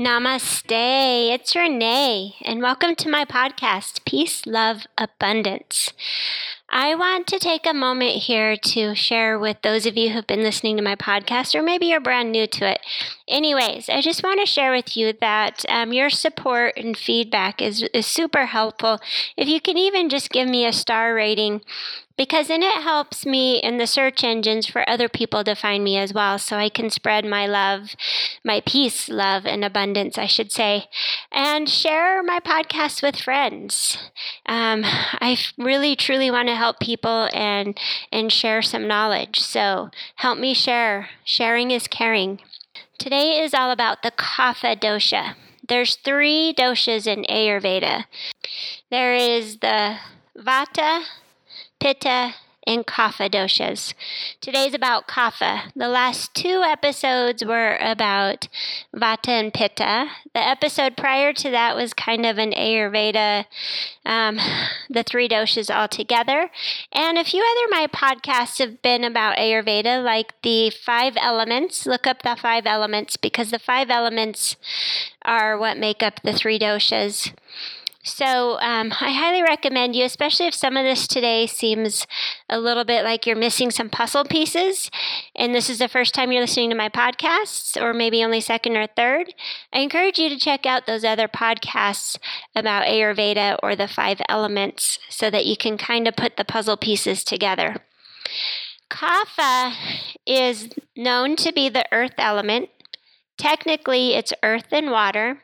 Namaste. It's Renee, and welcome to my podcast, Peace, Love, Abundance. I want to take a moment here to share with those of you who've been listening to my podcast, or maybe you're brand new to it. Anyways, I just want to share with you that um, your support and feedback is, is super helpful. If you can even just give me a star rating, because then it helps me in the search engines for other people to find me as well so I can spread my love, my peace, love, and abundance, I should say, and share my podcast with friends. Um, I really, truly want to help people and, and share some knowledge. So help me share. Sharing is caring. Today is all about the Kapha dosha. There's three doshas in Ayurveda. There is the Vata, Pitta, and Kapha doshas. Today's about Kapha. The last two episodes were about Vata and Pitta. The episode prior to that was kind of an Ayurveda, um, the three doshas all together. And a few other my podcasts have been about Ayurveda, like the five elements. Look up the five elements because the five elements are what make up the three doshas. So um, I highly recommend you, especially if some of this today seems a little bit like you're missing some puzzle pieces, and this is the first time you're listening to my podcasts, or maybe only second or third. I encourage you to check out those other podcasts about Ayurveda or the five elements so that you can kind of put the puzzle pieces together. Kapha is known to be the earth element. Technically, it's earth and water.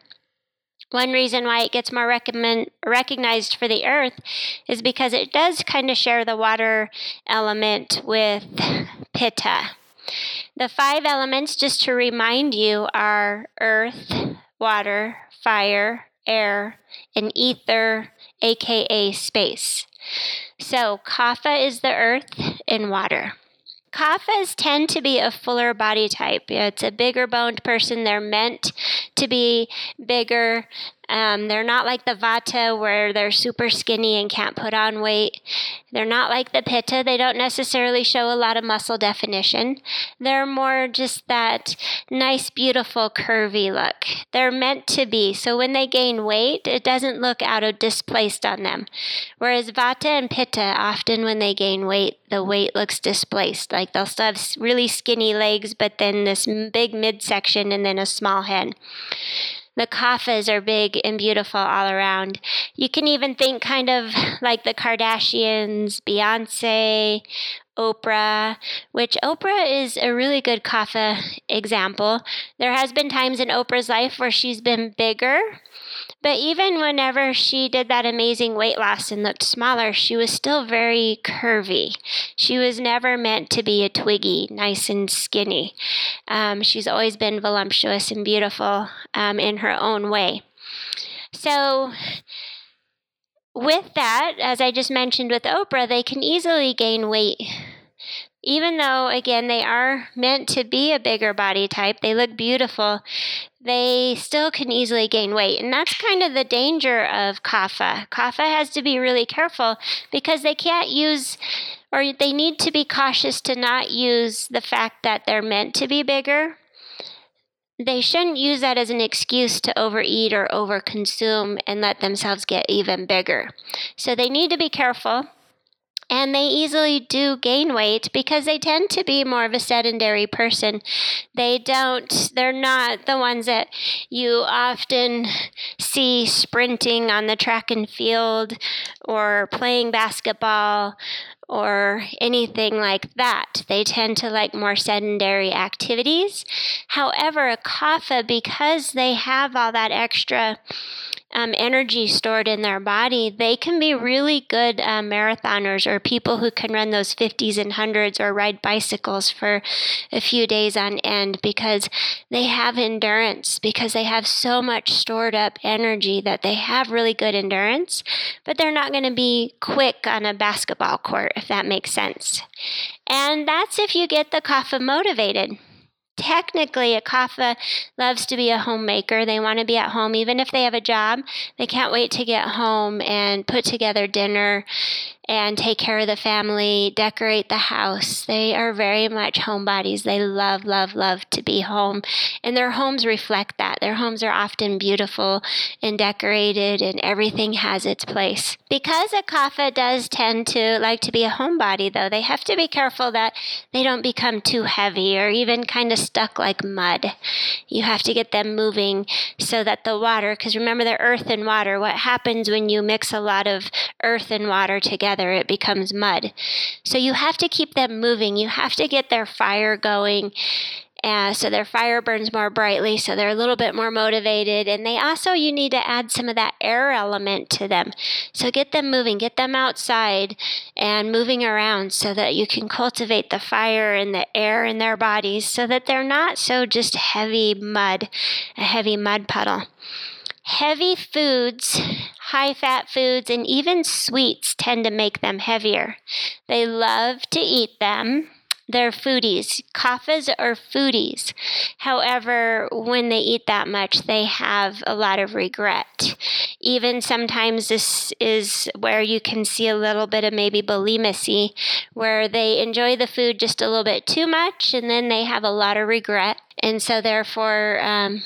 One reason why it gets more recommend, recognized for the earth is because it does kind of share the water element with pitta. The five elements, just to remind you, are earth, water, fire, air, and ether, aka space. So, kapha is the earth and water. Kaphas tend to be a fuller body type. It's a bigger boned person. They're meant to be bigger. Um, they're not like the Vata where they're super skinny and can't put on weight. They're not like the Pitta. They don't necessarily show a lot of muscle definition. They're more just that nice, beautiful, curvy look. They're meant to be. So when they gain weight, it doesn't look out of displaced on them. Whereas Vata and Pitta, often when they gain weight, the weight looks displaced. Like they'll still have really skinny legs, but then this big midsection and then a small head. The kaphas are big and beautiful all around. You can even think kind of like the Kardashians, Beyonce, Oprah, which Oprah is a really good kapha example. There has been times in Oprah's life where she's been bigger but even whenever she did that amazing weight loss and looked smaller, she was still very curvy. She was never meant to be a twiggy, nice and skinny. Um, she's always been voluptuous and beautiful um, in her own way. So, with that, as I just mentioned with Oprah, they can easily gain weight even though, again, they are meant to be a bigger body type, they look beautiful, they still can easily gain weight. And that's kind of the danger of kapha. Kapha has to be really careful because they can't use or they need to be cautious to not use the fact that they're meant to be bigger. They shouldn't use that as an excuse to overeat or overconsume and let themselves get even bigger. So they need to be careful and they easily do gain weight because they tend to be more of a sedentary person. They don't, they're not the ones that you often see sprinting on the track and field or playing basketball or anything like that. They tend to like more sedentary activities. However, a kapha, because they have all that extra um, energy stored in their body, they can be really good uh, marathoners or people who can run those 50s and 100s or ride bicycles for a few days on end because they have endurance, because they have so much stored up energy that they have really good endurance, but they're not going to be quick on a basketball court, if that makes sense. And that's if you get the kapha motivated technically a kapha loves to be a homemaker. They want to be at home. Even if they have a job they can't wait to get home and put together dinner and take care of the family, decorate the house. They are very much homebodies. They love, love, love to be home. And their homes reflect that. Their homes are often beautiful and decorated, and everything has its place. Because a kapha does tend to like to be a homebody, though, they have to be careful that they don't become too heavy or even kind of stuck like mud. You have to get them moving so that the water, because remember the earth and water, what happens when you mix a lot of earth and water together, it becomes mud. So you have to keep them moving. You have to get their fire going uh, so their fire burns more brightly, so they're a little bit more motivated. And they also, you need to add some of that air element to them. So get them moving, get them outside and moving around so that you can cultivate the fire and the air in their bodies so that they're not so just heavy mud, a heavy mud puddle. Heavy foods, high fat foods, and even sweets tend to make them heavier. They love to eat them they're foodies. Kaphas are foodies. However, when they eat that much, they have a lot of regret. Even sometimes this is where you can see a little bit of maybe bulimicy, where they enjoy the food just a little bit too much and then they have a lot of regret and so therefore um,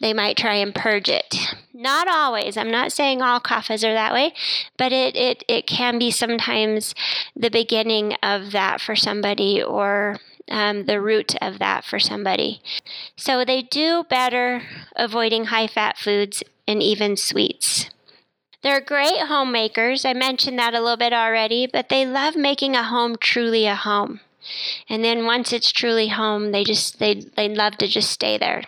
they might try and purge it. Not always. I'm not saying all kaphas are that way, but it, it, it can be sometimes the beginning of that for somebody or um, the root of that for somebody. So they do better avoiding high fat foods and even sweets. They're great homemakers. I mentioned that a little bit already, but they love making a home truly a home. And then once it's truly home, they just they they love to just stay there.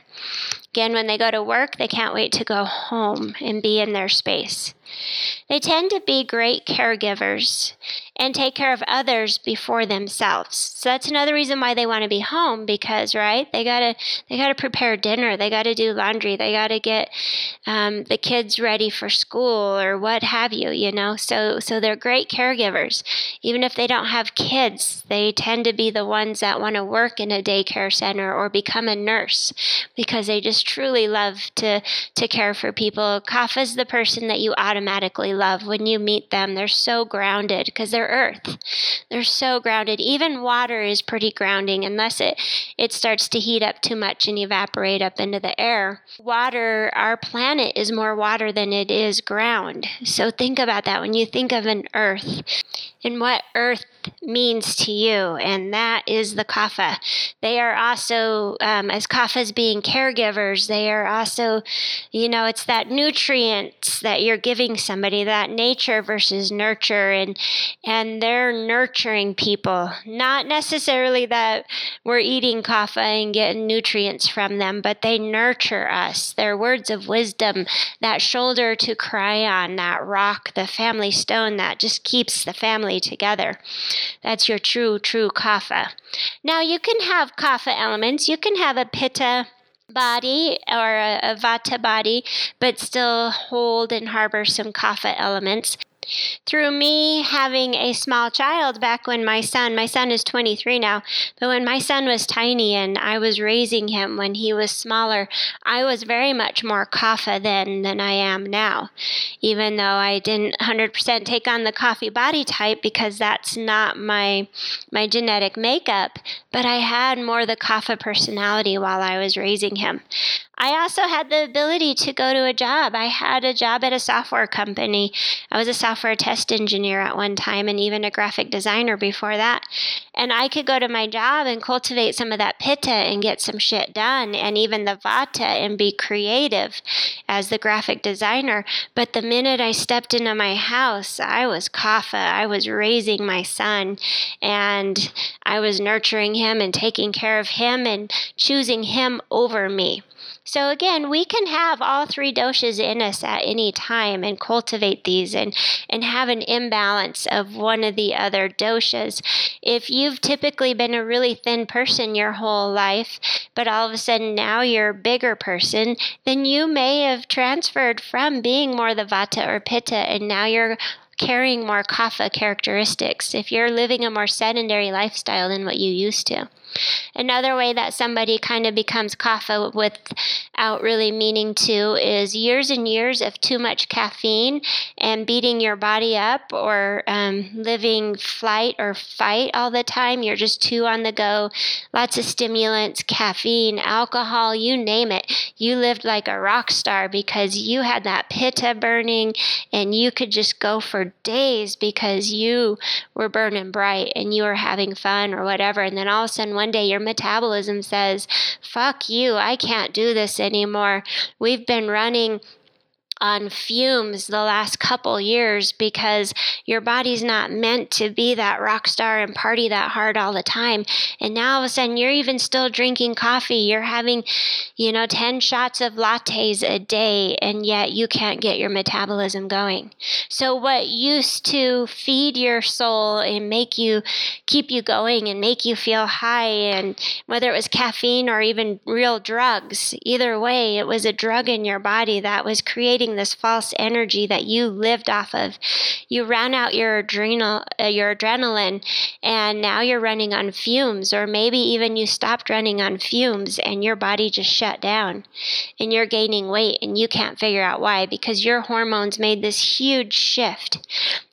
Again, when they go to work, they can't wait to go home and be in their space. They tend to be great caregivers and take care of others before themselves. So that's another reason why they want to be home because right they gotta they gotta prepare dinner, they gotta do laundry, they gotta get um, the kids ready for school or what have you. You know, so so they're great caregivers. Even if they don't have kids, they tend to be the ones that want to work in a daycare center or become a nurse because they just truly love to to care for people. Kapha's the person that you automatically love when you meet them. They're so grounded because they're earth. They're so grounded. Even water is pretty grounding unless it, it starts to heat up too much and evaporate up into the air. Water, our planet is more water than it is ground. So think about that when you think of an earth and what earth means to you, and that is the kapha. They are also, um, as kaphas being caregivers, they are also, you know, it's that nutrients that you're giving somebody, that nature versus nurture, and and they're nurturing people. Not necessarily that we're eating kapha and getting nutrients from them, but they nurture us. They're words of wisdom, that shoulder to cry on, that rock, the family stone that just keeps the family together. That's your true, true kapha. Now, you can have kapha elements. You can have a pitta body or a, a vata body, but still hold and harbor some kapha elements through me having a small child back when my son, my son is 23 now, but when my son was tiny and I was raising him when he was smaller, I was very much more kapha then than I am now. Even though I didn't 100% take on the kapha body type because that's not my my genetic makeup, but I had more the kapha personality while I was raising him. I also had the ability to go to a job. I had a job at a software company. I was a software test engineer at one time and even a graphic designer before that. And I could go to my job and cultivate some of that pitta and get some shit done and even the vata and be creative as the graphic designer. But the minute I stepped into my house, I was kapha. I was raising my son and I was nurturing him and taking care of him and choosing him over me. So again, we can have all three doshas in us at any time and cultivate these and, and have an imbalance of one of the other doshas. If you've typically been a really thin person your whole life, but all of a sudden now you're a bigger person, then you may have transferred from being more the vata or pitta and now you're carrying more kapha characteristics, if you're living a more sedentary lifestyle than what you used to. Another way that somebody kind of becomes kapha without really meaning to is years and years of too much caffeine and beating your body up or um, living flight or fight all the time. You're just too on the go. Lots of stimulants, caffeine, alcohol, you name it. You lived like a rock star because you had that pitta burning and you could just go for days because you were burning bright and you were having fun or whatever. And then all of a sudden, one day your metabolism says, fuck you, I can't do this anymore. We've been running on fumes the last couple years because your body's not meant to be that rock star and party that hard all the time. And now all of a sudden you're even still drinking coffee. You're having, you know, 10 shots of lattes a day, and yet you can't get your metabolism going. So, what used to feed your soul and make you keep you going and make you feel high, and whether it was caffeine or even real drugs, either way, it was a drug in your body that was creating this false energy that you lived off of. You ran out your adrenal, uh, your adrenaline, and now you're running on fumes, or maybe even you stopped running on fumes and your body just shut down, and you're gaining weight and you can't figure out why because your hormones made this huge shift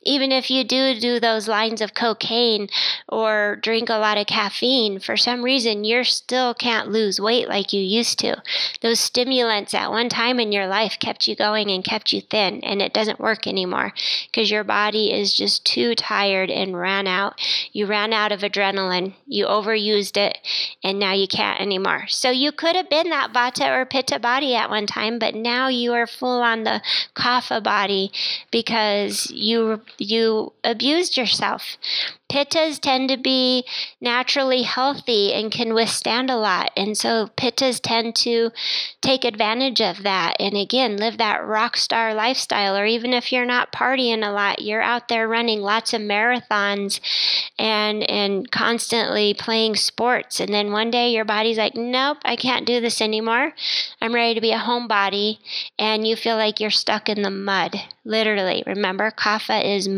even if you do do those lines of cocaine or drink a lot of caffeine, for some reason you still can't lose weight like you used to. Those stimulants at one time in your life kept you going and kept you thin, and it doesn't work anymore because your body is just too tired and ran out. You ran out of adrenaline, you overused it, and now you can't anymore. So you could have been that Vata or Pitta body at one time, but now you are full on the Kapha body because you you abused yourself. Pittas tend to be naturally healthy and can withstand a lot. And so pittas tend to take advantage of that and again live that rock star lifestyle. Or even if you're not partying a lot, you're out there running lots of marathons and and constantly playing sports. And then one day your body's like, Nope, I can't do this anymore. I'm ready to be a homebody and you feel like you're stuck in the mud. Literally. Remember, kapha is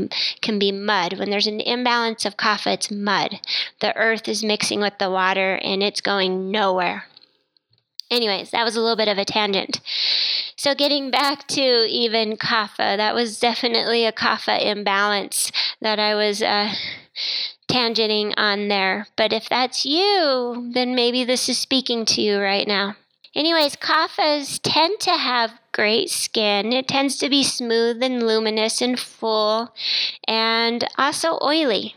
can be mud. When there's an imbalance of kapha, it's mud. The earth is mixing with the water and it's going nowhere. Anyways, that was a little bit of a tangent. So, getting back to even kapha, that was definitely a kapha imbalance that I was uh, tangenting on there. But if that's you, then maybe this is speaking to you right now. Anyways, kaphas tend to have great skin. It tends to be smooth and luminous and full and also oily.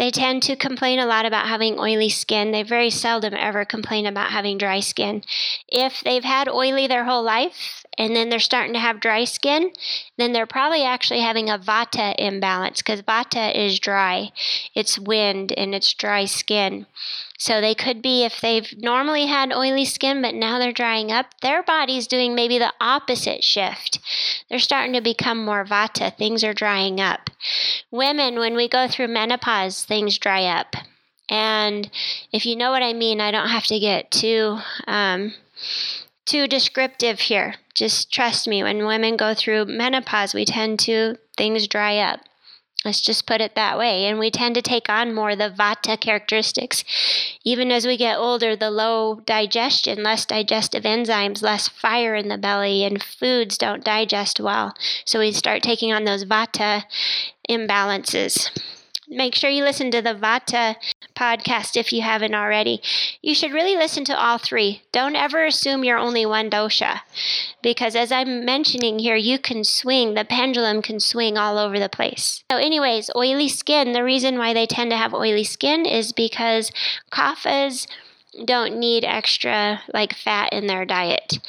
They tend to complain a lot about having oily skin. They very seldom ever complain about having dry skin. If they've had oily their whole life and then they're starting to have dry skin, then they're probably actually having a vata imbalance because vata is dry. It's wind and it's dry skin. So they could be, if they've normally had oily skin, but now they're drying up, their body's doing maybe the opposite shift. They're starting to become more vata. Things are drying up. Women, when we go through menopause, things dry up. And if you know what I mean, I don't have to get too. Um, too descriptive here. Just trust me, when women go through menopause, we tend to, things dry up. Let's just put it that way. And we tend to take on more the vata characteristics. Even as we get older, the low digestion, less digestive enzymes, less fire in the belly, and foods don't digest well. So we start taking on those vata imbalances. Make sure you listen to the Vata podcast if you haven't already. You should really listen to all three. Don't ever assume you're only one dosha because, as I'm mentioning here, you can swing, the pendulum can swing all over the place. So, anyways, oily skin, the reason why they tend to have oily skin is because kaphas don't need extra like fat in their diet.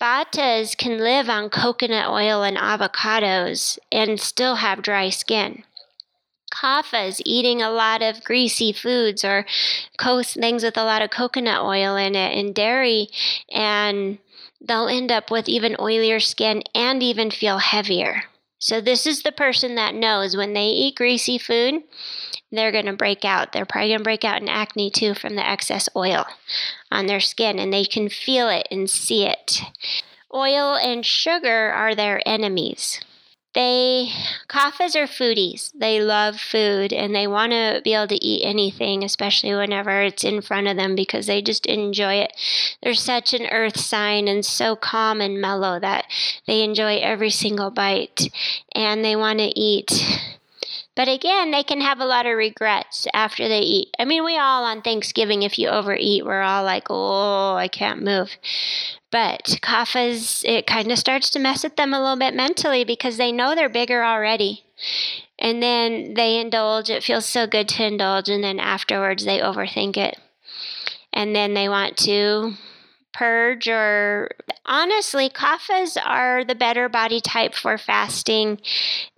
Vatas can live on coconut oil and avocados and still have dry skin kaphas eating a lot of greasy foods or things with a lot of coconut oil in it and dairy and they'll end up with even oilier skin and even feel heavier. So this is the person that knows when they eat greasy food, they're going to break out. They're probably going to break out in acne too from the excess oil on their skin and they can feel it and see it. Oil and sugar are their enemies. They kaphas are foodies. They love food and they want to be able to eat anything, especially whenever it's in front of them because they just enjoy it. They're such an earth sign and so calm and mellow that they enjoy every single bite and they want to eat. But again, they can have a lot of regrets after they eat. I mean, we all on Thanksgiving, if you overeat, we're all like, oh, I can't move. But kaphas, it kind of starts to mess with them a little bit mentally because they know they're bigger already. And then they indulge. It feels so good to indulge. And then afterwards, they overthink it. And then they want to purge or honestly kaphas are the better body type for fasting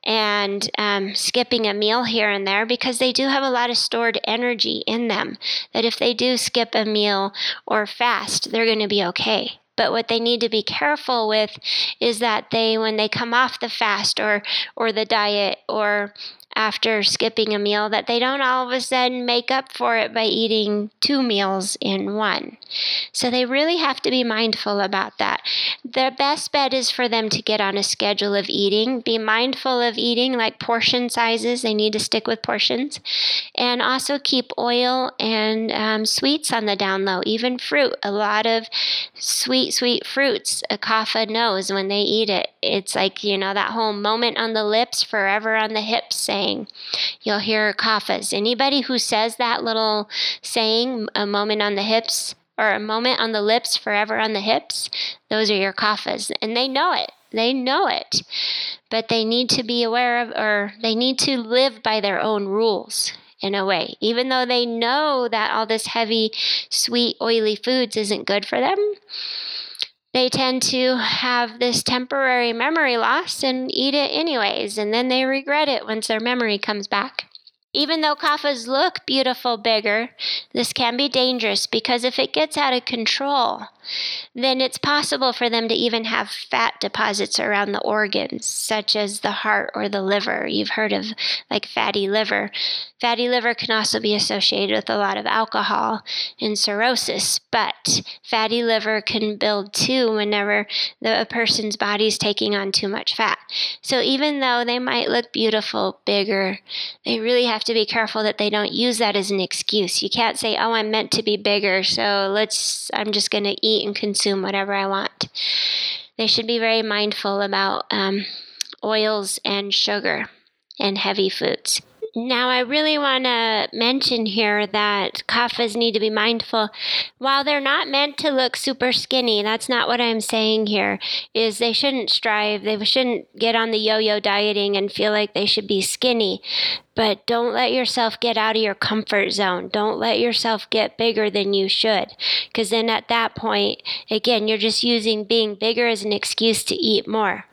and um, skipping a meal here and there because they do have a lot of stored energy in them that if they do skip a meal or fast they're going to be okay. But what they need to be careful with is that they, when they come off the fast or, or the diet or after skipping a meal that they don't all of a sudden make up for it by eating two meals in one. So they really have to be mindful about that. The best bet is for them to get on a schedule of eating, be mindful of eating like portion sizes. They need to stick with portions and also keep oil and um, sweets on the down low, even fruit. A lot of sweet, sweet fruits a kapha knows when they eat it. It's like, you know, that whole moment on the lips, forever on the hips saying, saying. You'll hear kaphas. Anybody who says that little saying, a moment on the hips, or a moment on the lips, forever on the hips, those are your kaphas. And they know it. They know it. But they need to be aware of, or they need to live by their own rules in a way. Even though they know that all this heavy, sweet, oily foods isn't good for them, they tend to have this temporary memory loss and eat it anyways, and then they regret it once their memory comes back. Even though kaphas look beautiful bigger, this can be dangerous because if it gets out of control, then it's possible for them to even have fat deposits around the organs, such as the heart or the liver. You've heard of like fatty liver. Fatty liver can also be associated with a lot of alcohol and cirrhosis, but fatty liver can build too whenever the, a person's body is taking on too much fat. So even though they might look beautiful, bigger, they really have to be careful that they don't use that as an excuse. You can't say, "Oh, I'm meant to be bigger, so let's I'm just going to eat eat and consume whatever I want. They should be very mindful about um, oils and sugar and heavy foods. Now, I really want to mention here that kaphas need to be mindful. While they're not meant to look super skinny, that's not what I'm saying here, is they shouldn't strive, they shouldn't get on the yo-yo dieting and feel like they should be skinny. But don't let yourself get out of your comfort zone. Don't let yourself get bigger than you should. Because then at that point, again, you're just using being bigger as an excuse to eat more.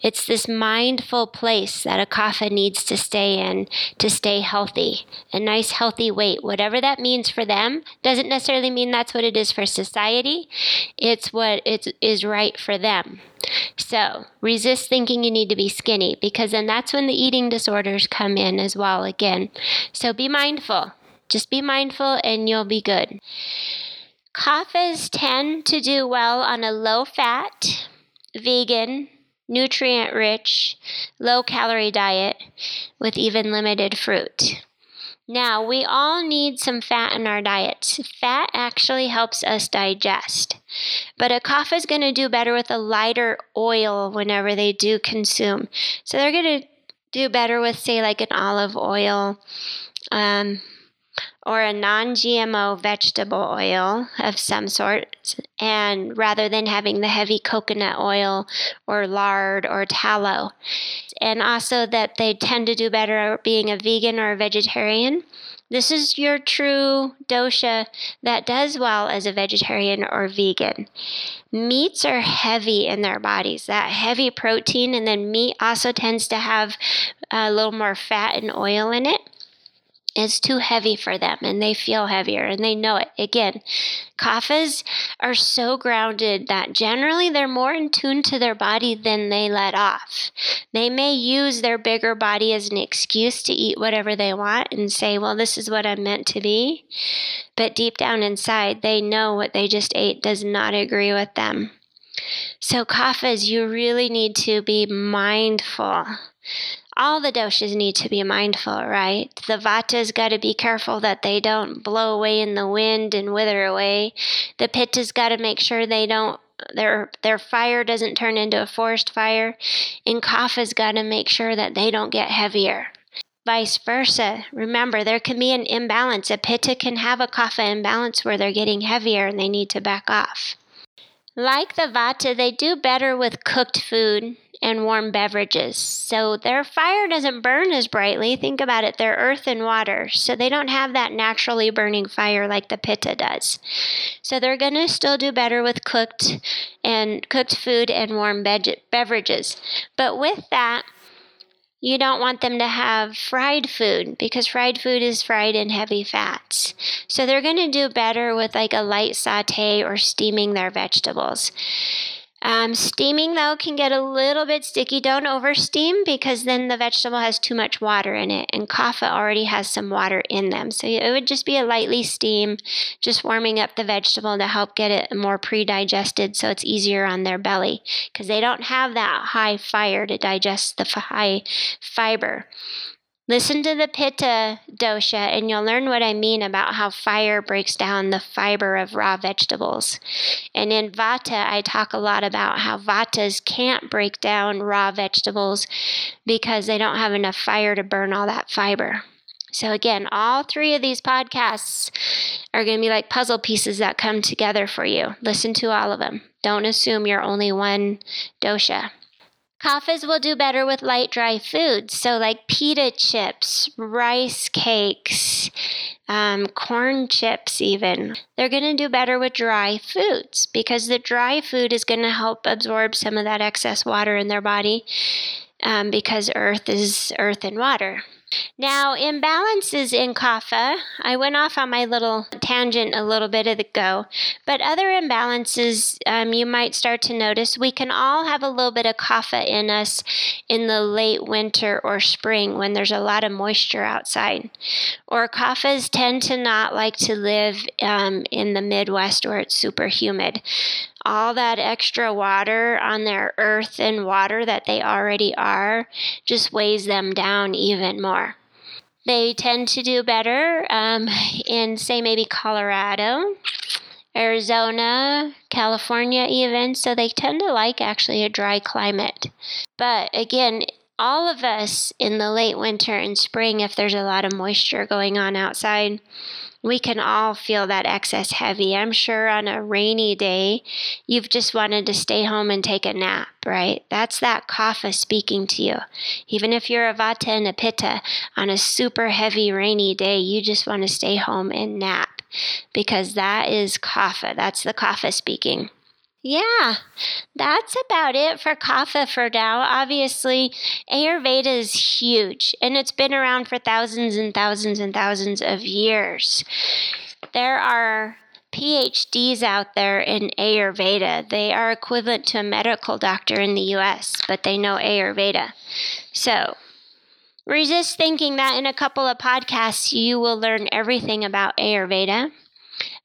It's this mindful place that a kapha needs to stay in to stay healthy. A nice, healthy weight. Whatever that means for them doesn't necessarily mean that's what it is for society. It's what it is right for them. So resist thinking you need to be skinny because then that's when the eating disorders come in as well again. So be mindful. Just be mindful and you'll be good. Kaphas tend to do well on a low fat, vegan, nutrient rich, low calorie diet with even limited fruit. Now, we all need some fat in our diets. Fat actually helps us digest. But a kapha is going to do better with a lighter oil whenever they do consume. So they're going to do better with, say, like an olive oil. Um, or a non GMO vegetable oil of some sort, and rather than having the heavy coconut oil or lard or tallow. And also that they tend to do better being a vegan or a vegetarian. This is your true dosha that does well as a vegetarian or vegan. Meats are heavy in their bodies, that heavy protein, and then meat also tends to have a little more fat and oil in it is too heavy for them and they feel heavier and they know it. Again, kaphas are so grounded that generally they're more in tune to their body than they let off. They may use their bigger body as an excuse to eat whatever they want and say, well, this is what I'm meant to be. But deep down inside, they know what they just ate does not agree with them. So, kaphas, you really need to be mindful. All the doshas need to be mindful, right? The vata's got to be careful that they don't blow away in the wind and wither away. The pitta's got to make sure they don't their their fire doesn't turn into a forest fire, and kapha's got to make sure that they don't get heavier. Vice versa. Remember, there can be an imbalance. A pitta can have a kapha imbalance where they're getting heavier and they need to back off. Like the vata, they do better with cooked food and warm beverages. So their fire doesn't burn as brightly. Think about it, they're earth and water. So they don't have that naturally burning fire like the pitta does. So they're going to still do better with cooked and cooked food and warm be- beverages. But with that, you don't want them to have fried food because fried food is fried in heavy fats. So they're going to do better with like a light saute or steaming their vegetables. Um, steaming though can get a little bit sticky. Don't over steam because then the vegetable has too much water in it, and kapha already has some water in them. So it would just be a lightly steam, just warming up the vegetable to help get it more pre-digested, so it's easier on their belly because they don't have that high fire to digest the high fiber. Listen to the Pitta dosha and you'll learn what I mean about how fire breaks down the fiber of raw vegetables. And in Vata, I talk a lot about how Vatas can't break down raw vegetables because they don't have enough fire to burn all that fiber. So, again, all three of these podcasts are going to be like puzzle pieces that come together for you. Listen to all of them. Don't assume you're only one dosha. Kaphas will do better with light, dry foods. So, like pita chips, rice cakes, um, corn chips, even. They're going to do better with dry foods because the dry food is going to help absorb some of that excess water in their body um, because earth is earth and water. Now, imbalances in kapha, I went off on my little tangent a little bit ago, but other imbalances um, you might start to notice. We can all have a little bit of kapha in us in the late winter or spring when there's a lot of moisture outside. Or kaphas tend to not like to live um, in the Midwest where it's super humid all that extra water on their earth and water that they already are just weighs them down even more. They tend to do better um, in, say, maybe Colorado, Arizona, California, even. So they tend to like actually a dry climate. But again, all of us in the late winter and spring, if there's a lot of moisture going on outside, we can all feel that excess heavy. I'm sure on a rainy day, you've just wanted to stay home and take a nap, right? That's that kapha speaking to you. Even if you're a vata and a pitta, on a super heavy rainy day, you just want to stay home and nap because that is kapha. That's the kapha speaking. Yeah, that's about it for Kapha for now. Obviously, Ayurveda is huge and it's been around for thousands and thousands and thousands of years. There are PhDs out there in Ayurveda. They are equivalent to a medical doctor in the US, but they know Ayurveda. So, resist thinking that in a couple of podcasts you will learn everything about Ayurveda.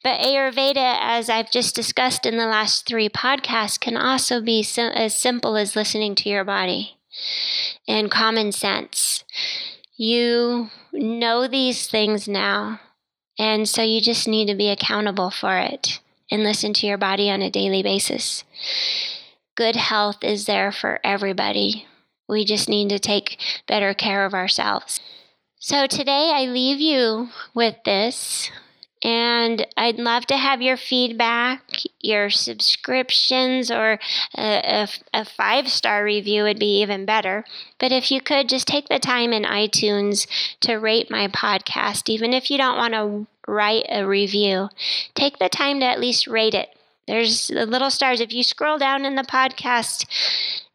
But Ayurveda, as I've just discussed in the last three podcasts, can also be as simple as listening to your body and common sense. You know these things now, and so you just need to be accountable for it and listen to your body on a daily basis. Good health is there for everybody. We just need to take better care of ourselves. So today I leave you with this and I'd love to have your feedback, your subscriptions, or a, a, five star review would be even better. But if you could just take the time in iTunes to rate my podcast, even if you don't want to write a review, take the time to at least rate it. There's the little stars. If you scroll down in the podcast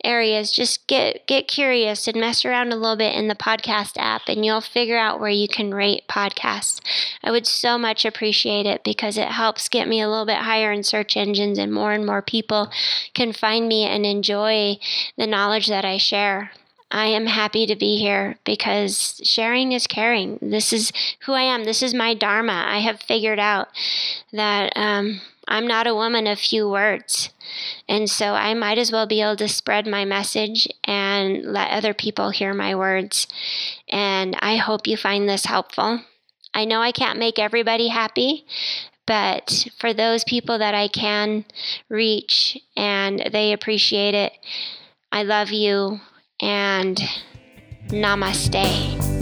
areas, just get get curious and mess around a little bit in the podcast app and you'll figure out where you can rate podcasts. I would so much appreciate it because it helps get me a little bit higher in search engines and more and more people can find me and enjoy the knowledge that I share. I am happy to be here because sharing is caring. This is who I am. This is my dharma. I have figured out that um, I'm not a woman of few words. And so I might as well be able to spread my message and let other people hear my words. And I hope you find this helpful. I know I can't make everybody happy, but for those people that I can reach and they appreciate it, I love you and namaste.